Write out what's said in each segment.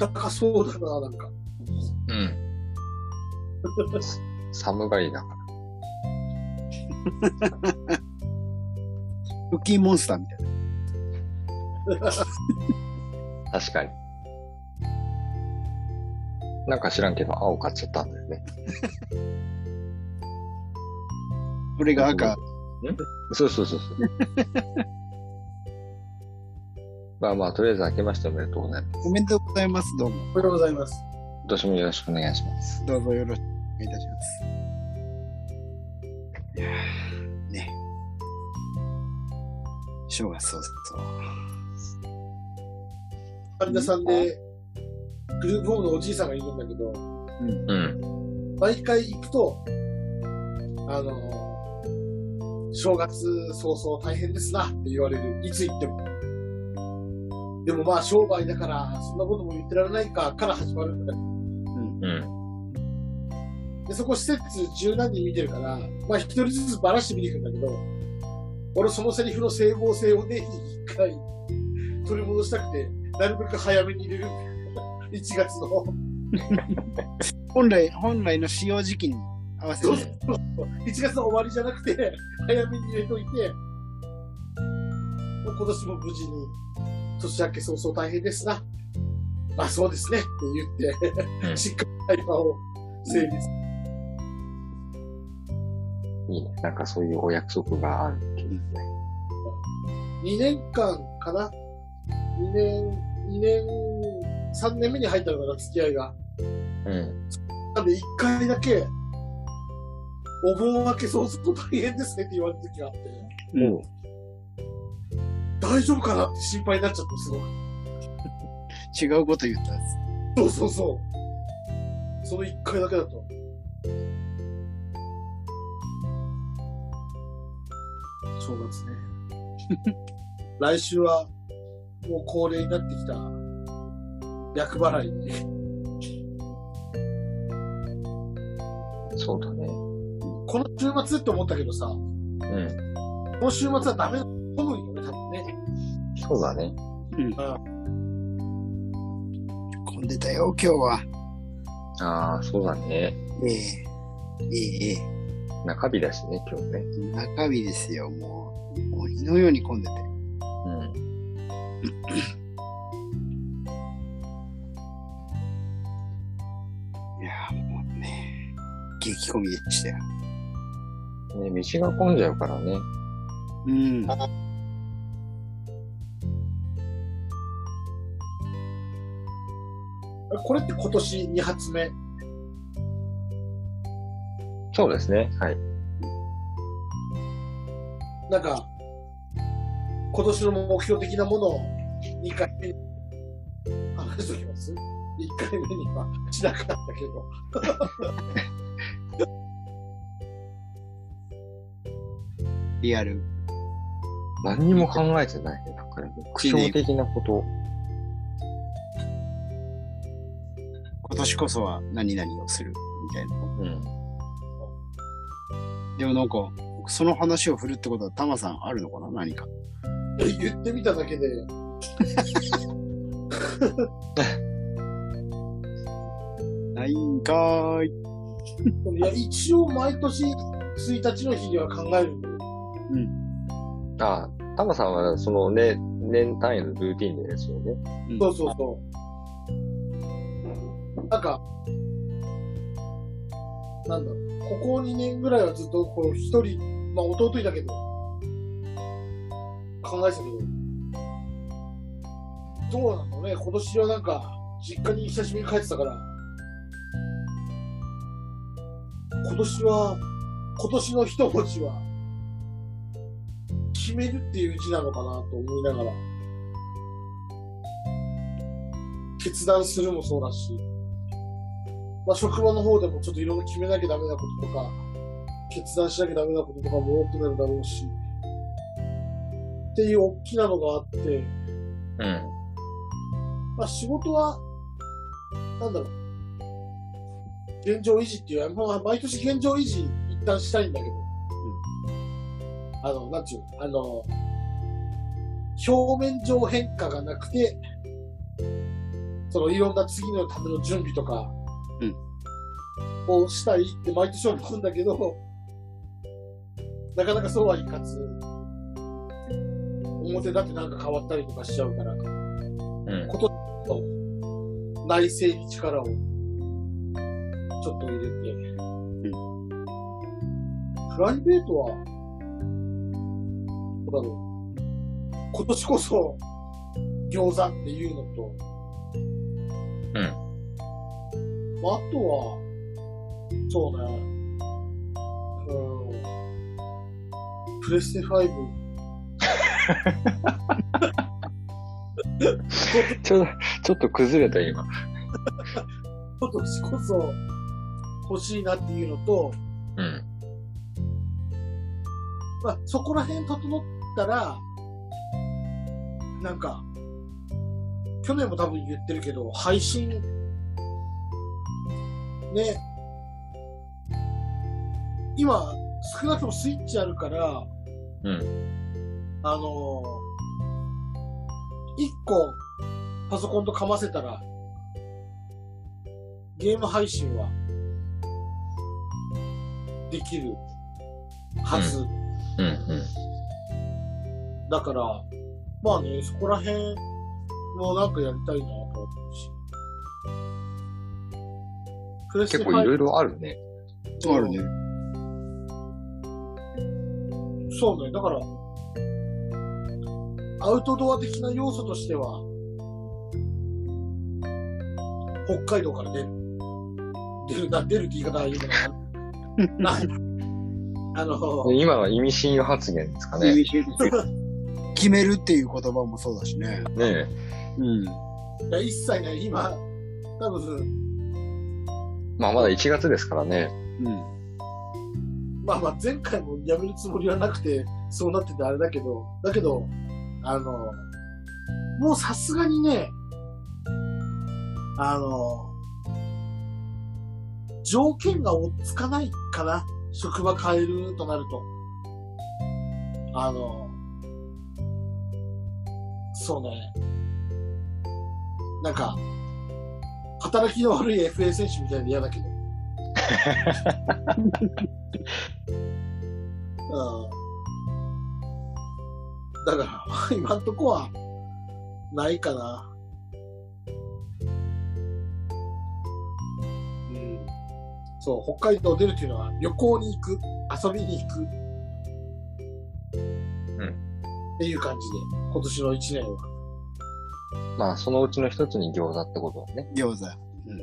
あったかそうだな、なんか。うん。寒がりだから。クッキーモンスターみたいな。確かに。なんか知らんけど、青買っちゃったんだよね。これが赤。そうそうそうそう。まあまあ、とりあえず明けましておめでとうございます。おめでとうございます。どうも。おめでとうございます。今年もよろしくお願いします。どうぞよろしくお願いいたします。いやーね。正月そうそう。患者さんで、グループホームのおじいさんがいるんだけど、うん。毎回行くと、あの、正月早々大変ですなって言われる。いつ行っても。でもまあ商売だから、そんなことも言ってられないかから始まるんだけど。うん。で、そこ施設十何人見てるから、まあ一人ずつばらして見に行くんだけど、俺そのセリフの整合性を年に一回取り戻したくて、なるべく早めに入れるんだよ。1月の。本来、本来の使用時期に合わせそうてそう。そう。1月の終わりじゃなくて、早めに入れといて、もう今年も無事に、年明け早々大変ですな。あ、そうですね。って言って、うんしっかり会話を成立。いいね。なんかそういうお約束があるっていうね。2年間かな ?2 年、2年、3年目に入ったのかな、付き合いが。うん。なんで1回だけ、お盆明け早々大変ですねって言われた時があって、うん大丈夫かなって心配になっちゃって、すごく。違うこと言ったんです。そうそうそう。その一回だけだと。正月ね。来週は、もう恒例になってきた、厄払いに。そうだね。この週末って思ったけどさ、うん。この週末はダメだ。そうだね。混んでたよ、今日は。ああ、そうだね。えええええ中日だしね、今日ね。え中日ですよ、もう。もう火のように混んでて。うん。いやーもうね、激混みでしたよ。ね、道が混んじゃうからね。うん。これって今年2発目。そうですね。はい。なんか、今年の目標的なものを2回目に話しておきます ?1 回目にはしなかったけど。リアル。何にも考えてないね。なんかね、苦笑的なこと。年こそは何々をする。みたいな。うん。でもなんか、その話を振るってことは、タマさんあるのかな？何か。言ってみただけで、ないんかーい。いや、一応毎年1日の日には考えるんだよ。ああ、タマさんはそのね、年単位のルーティンですよね。そうそうそう。なんか、なんだろう、ここ2年ぐらいはずっとこう一人、まあ弟いたけど、考えてたけど、どうなのね、今年はなんか、実家に久しぶりに帰ってたから、今年は、今年の一文字は、決めるっていう字なのかなと思いながら、決断するもそうだし、まあ、職場の方でもちょっといろいろ決めなきゃダメなこととか、決断しなきゃダメなこととかも多くなるだろうし、っていう大きなのがあって、うん。まあ、仕事は、なんだろう、現状維持っていう、まあ、毎年現状維持一旦したいんだけど、あの、なんていうの、あの、表面上変化がなくて、そのいろんな次のための準備とか、うんをしたいって毎年思うんだけど、なかなかそうはいかず、表だってなんか変わったりとかしちゃうから、うん。今年の内政に力をちょっと入れて、プライベートは、どうだろう。今年こそ餃子っていうのと、うんまあ、あとは、そうね、うん、プレステ5、ちょ、ちょっと崩れた今。今年こそ欲しいなっていうのと、うん。まあ、そこら辺整ったら、なんか、去年も多分言ってるけど、配信、ね、今、少なくともスイッチあるから、うん。あの一個、パソコンとかませたら、ゲーム配信は、できるはず。うん。うん。だから、まあね、そこら辺もなんかやりたいなと思うし。プレステ5結構いろいろあるね。あるね。そうね、だから、アウトドア的な要素としては、北海道から出る。出るな、出るって言い方は言うけどな。なあの、今は意味深有発言ですかね。決めるっていう言葉もそうだしね。ねうん。いや一切ね、今、多分、まあまだ1月ですからね。うん。まあまあ前回もやめるつもりはなくて、そうなっててあれだけど、だけど、あの、もうさすがにね、あの、条件が追っつかないかな。職場変えるとなると。あの、そうね。なんか、働きの悪い FA 選手みたいで嫌だけど。うんだから、今んとこは、ないかな。うん。そう、北海道出るっていうのは、旅行に行く、遊びに行く。うんっていう感じで、今年の一年は。まあそのうちの一つに餃子ってことだね。餃子。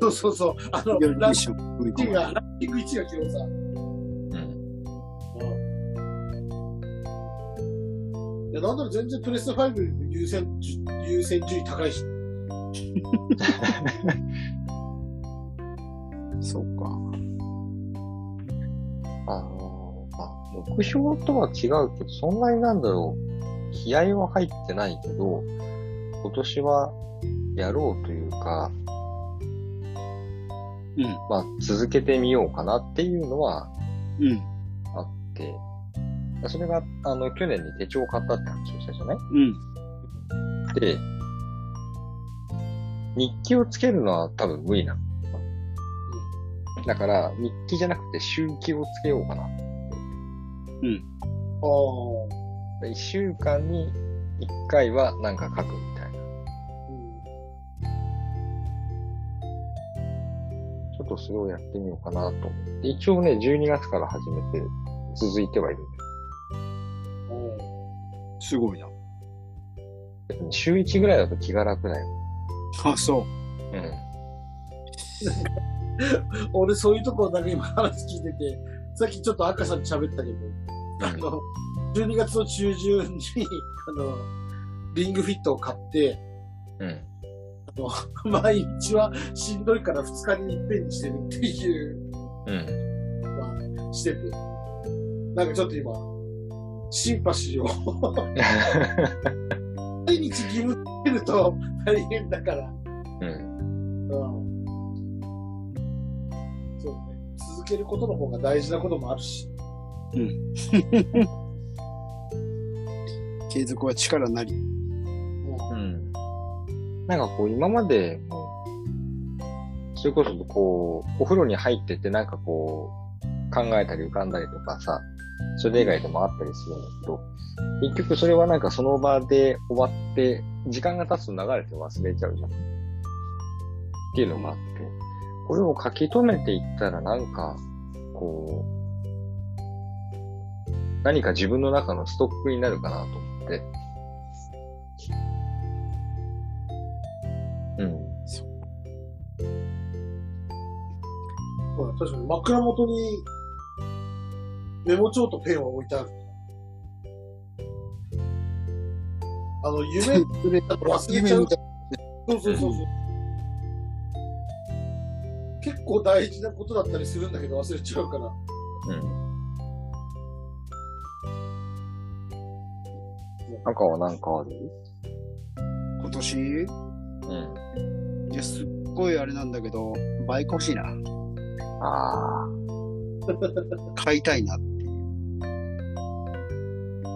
そうそうそう。あの、夜ランキングが、込む。ランキング1が餃子。うん。いや、なんなら全然プレステ5優先順優先順位高いし。そうか。あのまあ、目標とは違うけど、そんなになんだろう、気合は入ってないけど、今年はやろうというか、うん。まあ、続けてみようかなっていうのはうん。あって、それが、あの、去年に手帳を買ったって話をしたじゃない？うん。で、日記をつけるのは多分無理なの。だから、日記じゃなくて周記をつけようかな。ああ。一週間に一回はなんか書くみとそれをやってみようかなと思って。一応ね、12月から始めて続いてはいるんすごいな。週1ぐらいだと気が楽だよ。あ、そう。うん。俺そういうところだけ今話聞いてて、さっきちょっと赤さんに喋ったけど、あの、12月の中旬に、あの、リングフィットを買って、うん。あの、毎日はしんどいから2日に一遍にしてるっていう、うん。まあ、してて、なんかちょっと今、シンパシーを、毎日義務つけると大変だから、うん。うん。そうね。続けることの方が大事なこともあるし。継続は力なり。なんかこう今までもそれこそこう、お風呂に入っててなんかこう、考えたり浮かんだりとかさ、それ以外でもあったりするんだけど、結局それはなんかその場で終わって、時間が経つと流れて忘れちゃうじゃん。っていうのがあって、これを書き留めていったらなんか、こう、何か自分の中のストックになるかなと思って。確かに枕元にメモ帳とペンは置いてある。あの、夢 忘れちゃうそうそうそうそう。結構大事なことだったりするんだけど忘れちゃうから。うん。赤はなんかある？今年？うん。いや、すっごいあれなんだけど、バイク欲しいな。ああ、買いたいな。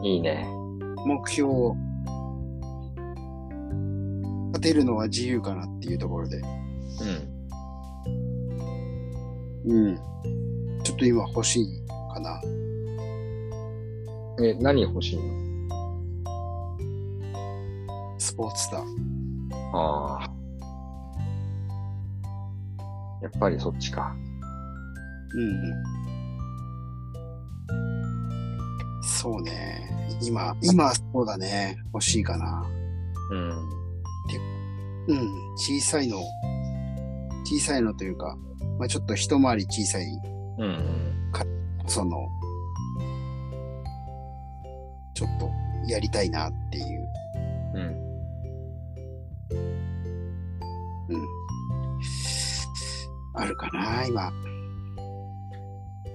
いいね。目標を立てるのは自由かなっていうところで。うん。うん。ちょっと今欲しいかな。え、何欲しいの？スポーツスター。ああ。やっぱりそっちか。うんうん。そうね。今、今そうだね。欲しいかな。うん。うん。小さいの、小さいのというか、まあちょっと一回り小さい、うん。その、ちょっとやりたいなっていう。うん。うん。あるかな、今。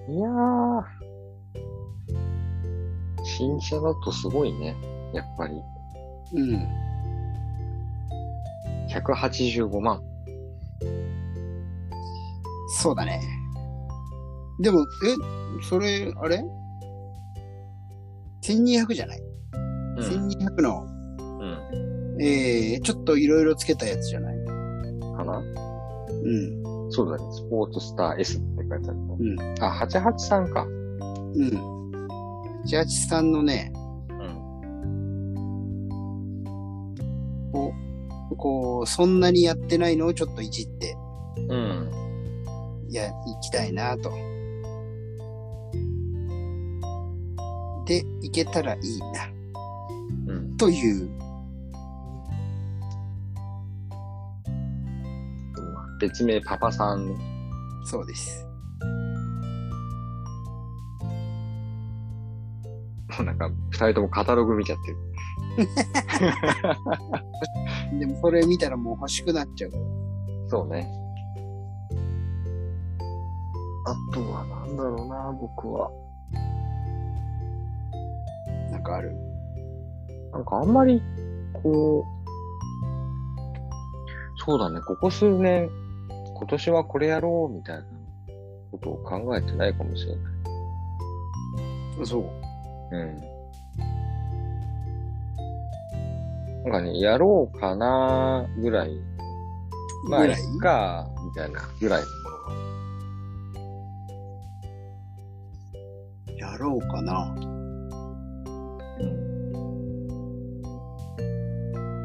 いやー。新車だとすごいね。やっぱり。うん。185万。そうだね。でも、え、それ、あれ ?1200 じゃない、うん。?1200 の、うん。えー、ちょっといろいろつけたやつじゃない？かな？うん。そうだね。スポーツスター S 書いてあるの。うん。あ、883か。うん。88さんのね、うん。こう、こう、そんなにやってないのをちょっといじって、うん。いや、行きたいなと。で、行けたらいいな、うん。という。別名パパさん。そうです。なんか、二人ともカタログ見ちゃってる。でも、それ見たらもう欲しくなっちゃうから。そうね。あとはなんだろうな、僕は。なんかある。なんかあんまり、こう、そうだね、ここ数年、今年はこれやろうみたいなことを考えてないかもしれない。そう。うん。なんかね、やろうかなぐらい。まあ、いぐらい？っか、みたいなぐらいやろうかな。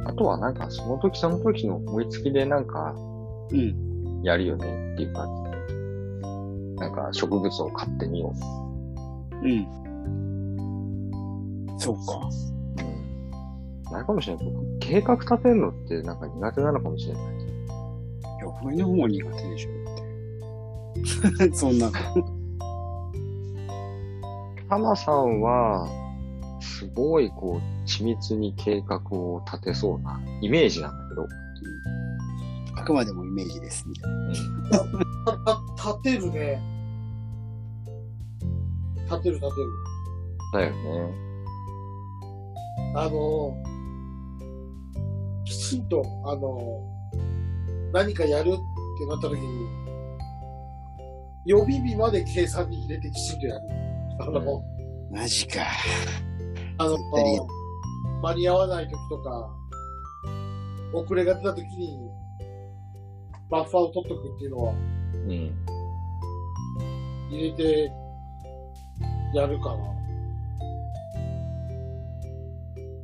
あとはなんか、その時その時の思いつきでなんか、うん。やるよねっていう感じ。なんか、植物を買ってみようん。そうか。う。うん。ないかもしれない。僕、計画立てるのってなんか苦手なのかもしれない。いや、俺の方も苦手でしょって。そんなの。タマさんは、すごいこう、緻密に計画を立てそうなイメージなんだけど。あくまでもイメージです、みたいな。た、た、立てるね。立てる立てる。だよね。あの、きちんと、あの、何かやるってなった時に、予備日まで計算に入れてきちんとやる。あの、マジか。あの間に合わない時とか、遅れが出た時に、バッファーを取っとくっていうのはうん。入れてやるかな。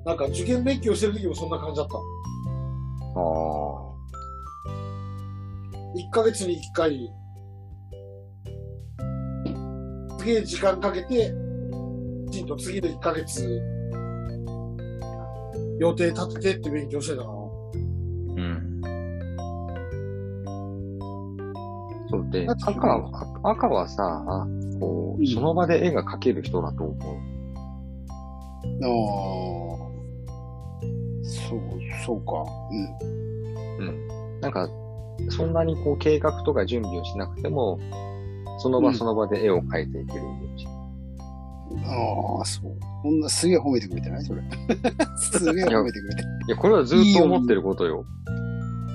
なんか受験勉強してる時もそんな感じだった。ああ。1ヶ月に1回、すげえ時間かけて、きちんと次の1ヶ月、予定立ててって勉強してたな。うん。そうで、赤は、赤はさ、こう、うんその場で絵が描ける人だと思う。ああ。そう、そうか。うん。うん。なんか、そんなにこう計画とか準備をしなくても、そのうん場その場で絵を描いていけるイメージ。ああ、そう。こんなすげえ褒めてくれてない？それ。すげえ褒めてくれて。いや、これはずっと思ってることよ。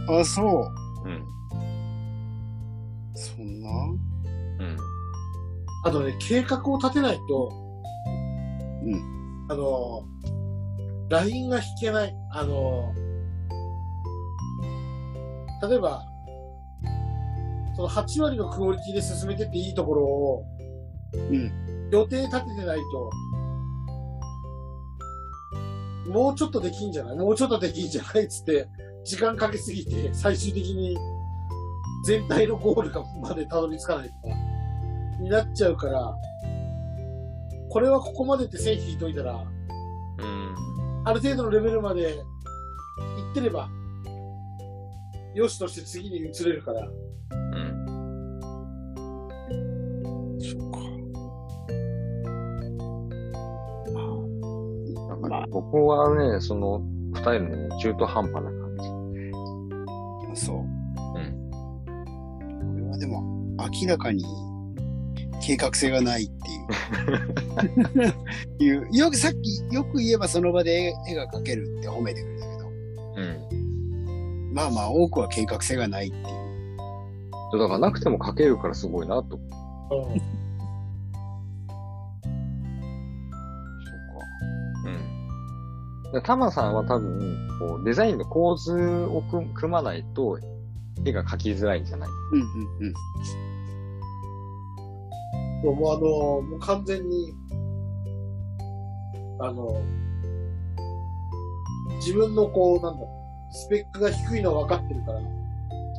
あ、そう。うん。そんな？うん。あとね、計画を立てないと、うん。あの、LINE が引けない。あの、例えば、その8割のクオリティで進めてっていいところを、うん。予定立ててないと、もうちょっとできんじゃない？もうちょっとできんじゃない？っつって、時間かけすぎて、最終的に全体のゴールがまでたどり着かないとか、になっちゃうから、これはここまでって線引いといたら、うん。ある程度のレベルまで行ってれば、よしとして次に移れるから、うん。そっか。だからまあ僕はね、その二人のね中途半端な感じ。あ、そう。うん。これはでも、明らかに計画性がないっていう。いうよくさっき、よく言えばその場で絵絵が描けるって褒めてくれたけど、うん。まあまあ多くは計画性がないっていう。だからなくても描けるからすごいなと。うんうん。でタマさんは多分、こう、デザインの構図を組組まないと、絵が描きづらいんじゃない？うんうんうん。もうあの、もう完全に、あの、自分のこう、なんだスペックが低いのは分かってるから、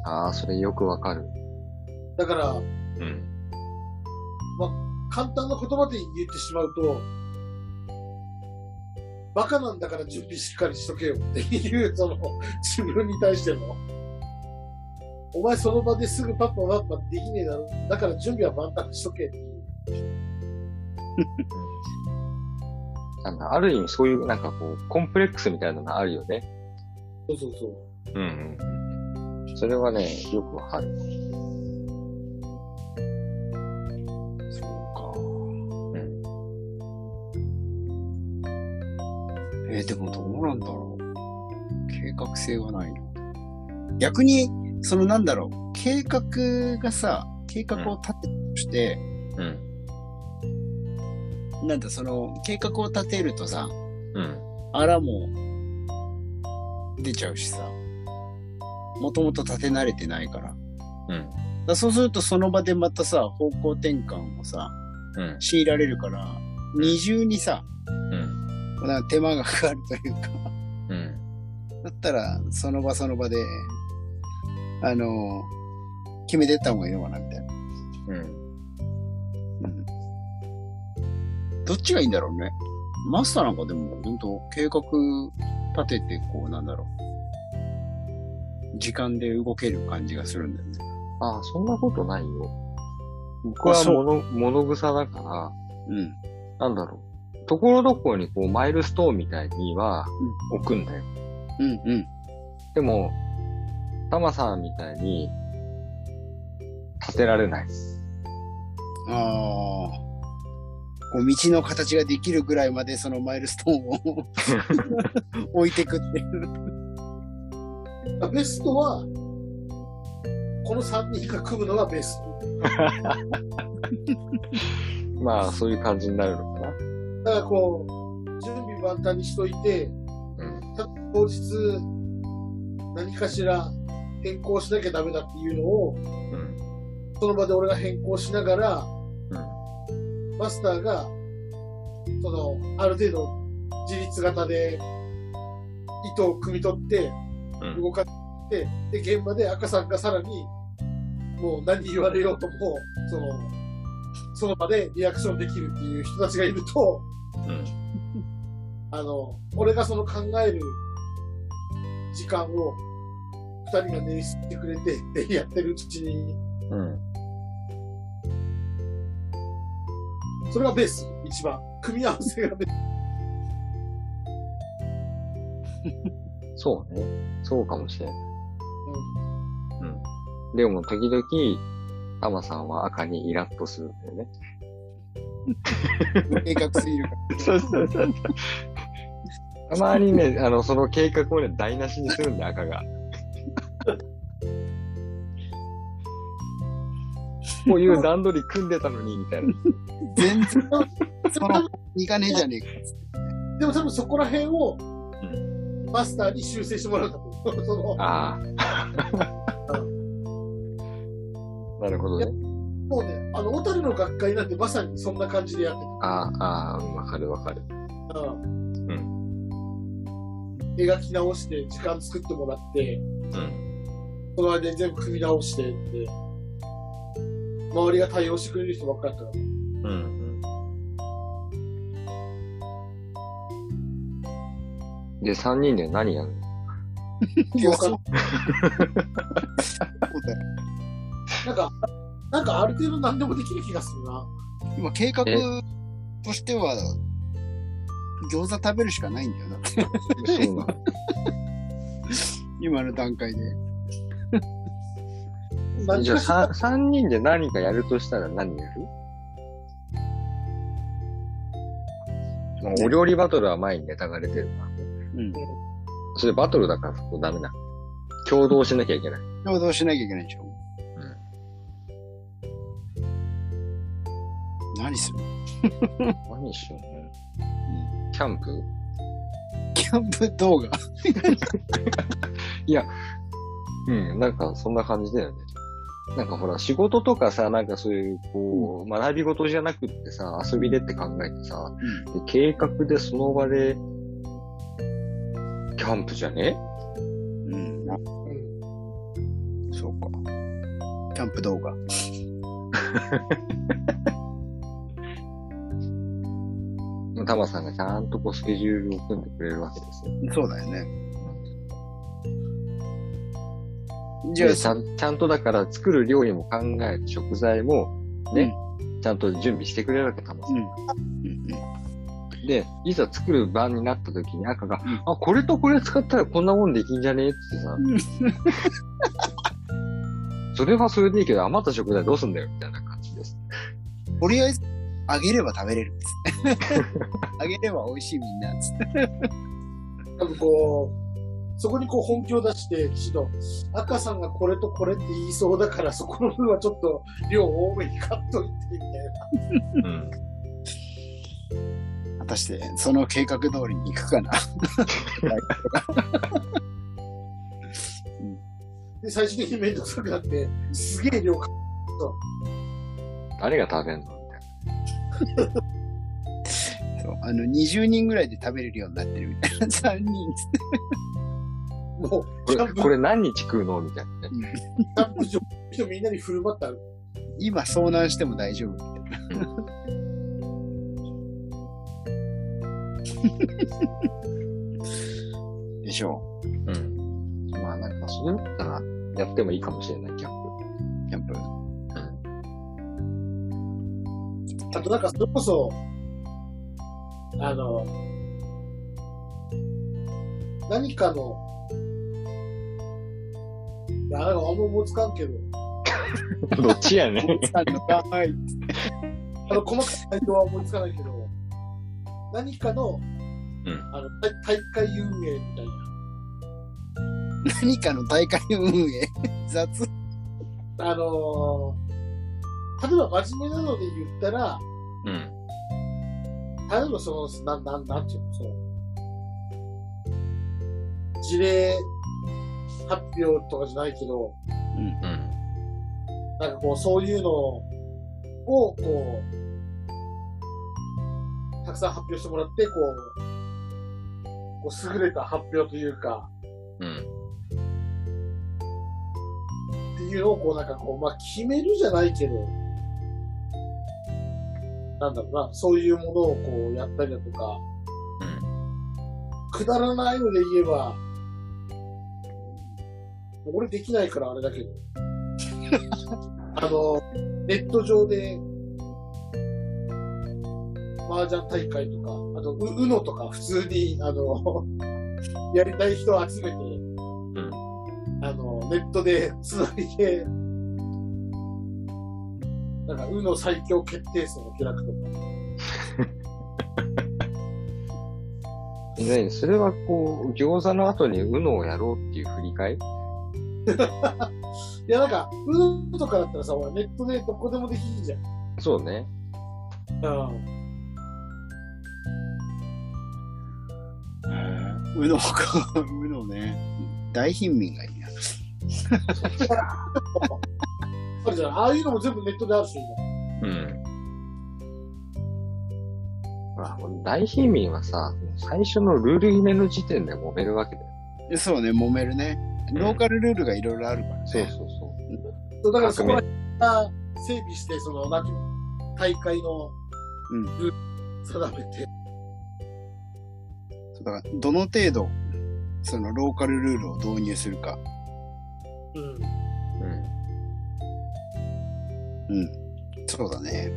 ああ、それよくわかる。だから、うん。簡単な言葉で言ってしまうと、バカなんだから準備しっかりしとけよっていう、その、自分に対しての、お前その場ですぐパッパパッパできねえだろ。だから準備は万端しとけっていう。なんだ、ある意味そういうなんかこう、コンプレックスみたいなのがあるよね。そうそうそう。うんうん。それはね、よくわかる。そうか。うん。えーでもどうなんだろう。計画性がないな。逆に、そのなんだろう。計画がさ、計画を立てるとして、うん。なんだ、その、計画を立てるとさ、うん。あらも出ちゃうしさ。もともと立て慣れてないから。だかうん。らそうするとその場でまたさ、方向転換をさ、うん。強いられるから、二重にさ、うん。なんか手間がかかるというか、うん。だったら、その場その場で、あの、決めてった方がいいのかな、みたいな。うん。うん。どっちがいいんだろうね。マスターなんかでも、本当計画立てて、こう、なんだろう。時間で動ける感じがするんだよね。ああ、そんなことないよ。僕は物、物草だから、うん。なんだろう。ところどころにこう、マイルストーンみたいには置くんだよ。うん、うん。でも、タマさんみたいに、立てられない。ああ。こう、道の形ができるぐらいまで、そのマイルストーンを 置いてくっていう。ベストは、この3人が組むのがベスト。まあ、そういう感じになるのかな。だからこう、準備万端にしといて、うん。た当日、何かしら変更しなきゃダメだっていうのを、うん。その場で俺が変更しながら、うん。マスターが、その、ある程度自立型で糸を汲み取ってうん。動かして、で、現場で赤さんがさらに、もう何言われようとも、その、その場でリアクションできるっていう人たちがいると、うん。あの、俺がその考える時間を二人が捻出してくれて、で、やってるうちに、うん。それがベース、一番。組み合わせがベース。そうね。そうかもしれない。うんうん。でも、時々、タマさんは赤にイラッとするんだよね。計画すぎるか そうそうそう。たまにね、あの、その計画をね、台無しにするんだよ、赤が。こういう段取り組んでたのに、みたいな。ら。全然、その、いかねえじゃねえか。でも多分そこら辺を、うマスターに修正してもらうと思う。その、ああ。なるほどね。もうね、あの、小樽の学会なんてまさにそんな感じでやってああ、ああ、わかるわかる。た。うん。描き直して、時間作ってもらって、うん。その間に全部組み直してって、周りが対応してくれる人ばっかりだったから。うん。うん。で、三人で何やる？の。なんか、なんかある程度何でもできる気がするな。今、計画えとしては、餃子食べるしかないんだよな。そうなの。今の段階で。じゃあ、人で何かやるとしたら何やる？お料理バトルは前にネタが出てるから。うん。それバトルだからそこダメだ。共同しなきゃいけない。共同しなきゃいけないでしょ。何する？何しようね。キャンプキャンプ？動画。いや、うん、なんかそんな感じだよね。なんかほら、仕事とかさ、なんかそういう、こう、学び事じゃなくってさ、遊びでって考えてさ、で計画でその場で、キャンプじゃね？うん。なうんそうか。キャンプ動画。タマさんがちゃんとこうスケジュールを組んでくれるわけですよ。そうだよね。じゃあでちゃんとだから作る料理も考えて食材もね、ちゃんと準備してくれるわけ、タマさん。うん。うん。で、いざ作る番になった時に赤が、うんあ、これとこれ使ったらこんなもんできんじゃねえってさ、それはそれでいいけど余った食材どうすんだよみたいな感じです。とりあえず、あげれば食べれるっつって。あげれば美味しいみんなっつって。多分こう、そこにこう本気を出して、きちんと、赤さんがこれとこれって言いそうだから、そこの分はちょっと量多めに買っといて、みたいな。うん。果たして、その計画通りに行くかな。で、最終的にめんどくさくなって、すげえ量買っ誰が食べんのみたい そう。あの、20人ぐらいで食べれるようになってるみたいな。3人っつって。もう。これ、これ何日食うの？みたいなね。キャンプ場の人みんなに振る舞ったら、今遭難しても大丈夫みたいな。でしょうん。まあなんか、それだったらやってもいいかもしれない、キャンう、キャンプ。あとなんかそれこそ、あの、何かの、いや、なんかあんま思いつかんけど、プ。どっちやねん。さんのかわいい。あの、細かい内容は思いつかないけど、何かの、うんあの、大大会運営みたいな。何かの大会運営。雑。あのー例えば真面目なので言ったら、うん。例えばその、なん、なん、なんていうの、その、事例発表とかじゃないけど、うん。うん。なんかこう、そういうのを、こう、たくさん発表してもらって、こう、こう優れた発表というか、うん。っていうのをこうなんかこう、まあ決めるじゃないけど、なんだろうな、そういうものをこうやったりだとか、くだらないので言えば、俺できないからあれだけど、あの、ネット上で、麻雀大会とか、あと、う、うのとか普通に、あの、やりたい人を集めて、うん。あの、ネットでつないで、なんか、うの最強決定戦を開くとか。それはこう、餃子の後に UNO をやろうっていう振り返り？いや、なんか、うのとかだったらさ、ほら、ネットでどこでもできるじゃん。そうね。うん。うのか、うのね。大貧民がいいな。あるじゃん。ああいうのも全部ネットであるし、今。うん。ほら、大貧民はさ、最初のルール決めの時点で揉めるわけだよ。でそうね、揉めるね。ローカルルールがいろいろあるからね。そうそうそう。そうだからそこら辺が整備して、その、なんていうの、大会のうんルール定めて、そうだからどの程度、そのローカルルールを導入するか。うん。うん。うん。そうだね。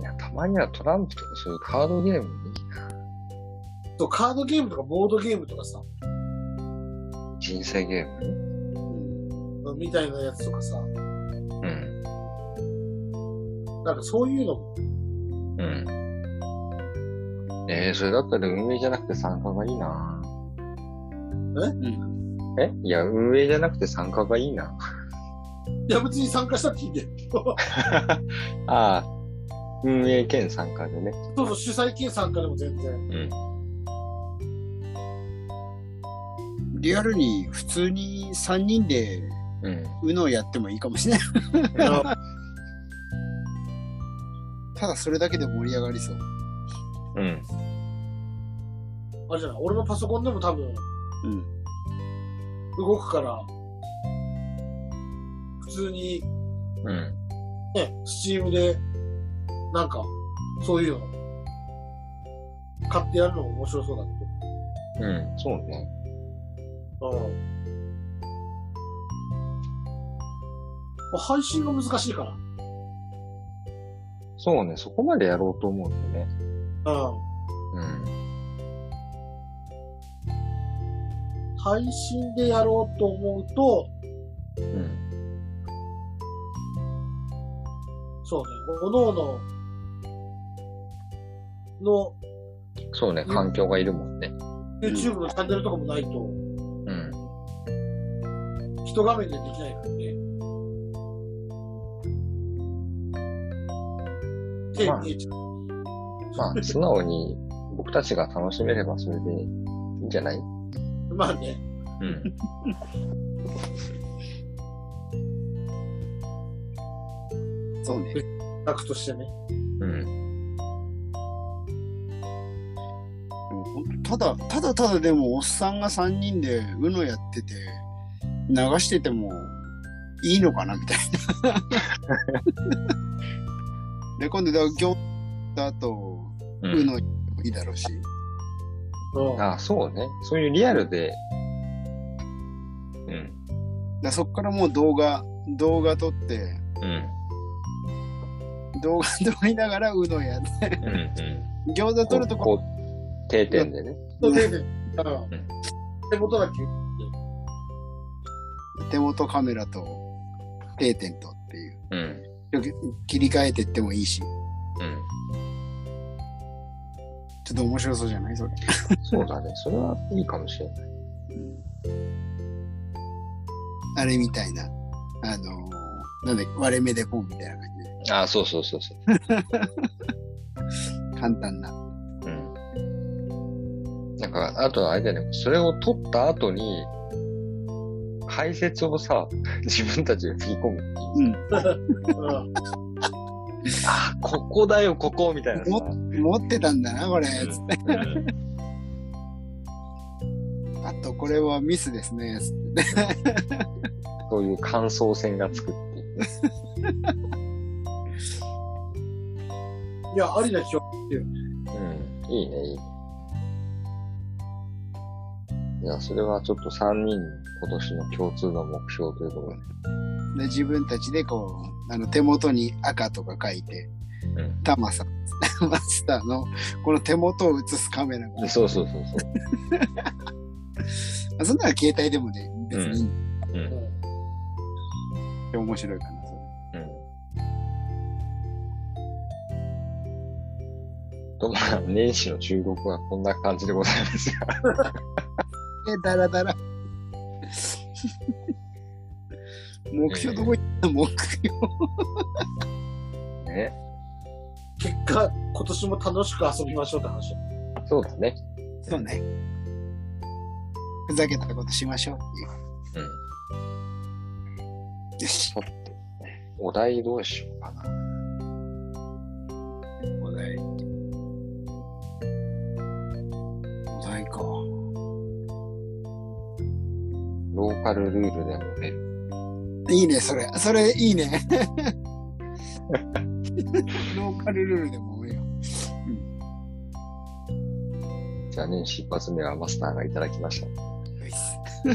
いや、たまにはトランプとかそういうカードゲームもいいな。そう、カードゲームとかボードゲームとかさ、人生ゲームうん。みたいなやつとかさ、うん。なんかそういうのも、うん。えー、それだったら運営じゃなくて参加がいいなうん。え？いや、運営じゃなくて参加がいいな。いや別に参加したっていいんだよ。ああ、運営兼参加でね。そうそう、主催兼参加でも全然。うん。リアルに普通に3人でうん。UNO やってもいいかもしれない。ただそれだけで盛り上がりそう。うん。あれじゃない俺のパソコンでも多分うん。動くから、普通にうん。ね、スチームで、なんか、そういうの、買ってやるのも面白そうだけうん。そうね。ど。うん。まあ配信が難しいから。そうね。そこまでやろうと思うんだよね。うん。うん。配信でやろうと思うと、うん。そうね、おのおののそうね。環境がいるもんね。YouTube のチャンネルとかもないと、うん。一画面でできないからね。手見えちゃう。まあ、素直に僕たちが楽しめればそれでいいんじゃない？まあね。うん。そうね。楽としてね。うん。ただ、ただただでもおっさんが3人で UNO やってて、流しててもいいのかなみたいな。で、今度、だ行だと、う UNO ん。いいだろうし。うん。ああ、そうね。そういうリアルで、うん。だそっからもう動画、動画撮って、うん。動画撮りながら UNO やって、うん。うん。餃子撮るとこ、こう、定点でね。そう手で、うん。手元だけ。手元カメラと定点とっていう。うん。切り替えてってもいいし、うん。ちょっと面白そうじゃない？それ。そうだね。それはいいかもしれない。あれみたいな。あのーなんだっけ、割れ目でポンみたいな感じで。ああ、そうそうそうそう。簡単な。うん。なんか、あとはあれだよね、それを取った後に、排泄をさ、自分たちで振り込むっていう。うん。うん。あ、ここだよ、ここみたいなさ。持ってたんだな、これ。つってあと、これはミスですね。つってそういう感想戦がつくっていう。いや、ありな気は。うん。いいね、いいね。いや、それはちょっと3人の今年の共通の目標ということで。で自分たちでこう、あの手元に赤とか書いて、うんタマさん、マスターのこの手元を映すカメラが。でそうそうそうそう。あそんなの携帯でもね、別にいいうん。面白いかな、そうん。と、まあ、年始の収録はこんな感じでございますが。れ。え、だらだら。目標どこ行った目標。ね。結果、今年も楽しく遊びましょうって話。そうだね。そうね。ふざけたことしましょうっていう。うん。よし。お題どうしようかな。ローカルルールでもね、いいね、それ。それ、いいね。ローカルルールでもいいよ。じゃあ年始一発目はマスターがいただきました。よし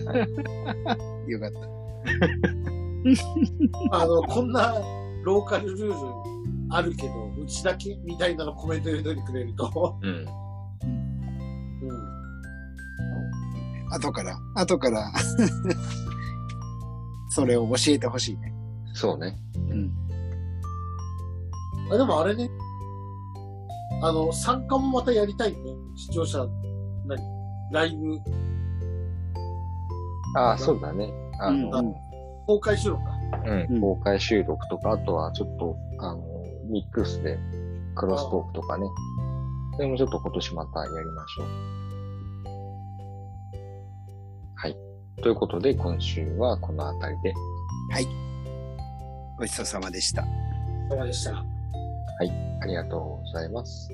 よかった。あの、こんなローカルルールあるけど、うちだけみたいなのコメント入れといてくれると。うん。後から、後から、それを教えてほしいね。そうね。うん。あでもあれね、あの、参加もまたやりたいね。視聴者、何？ライブ、ああ、そうだね。あの、うん公開収録か。うん、うん公開収録とか、あとはちょっと、あの、ミックスでクロストークとかね。それもちょっと今年またやりましょう。ということで、今週はこのあたりで、ごちそうさまでした。いかがでしたありがとうございます。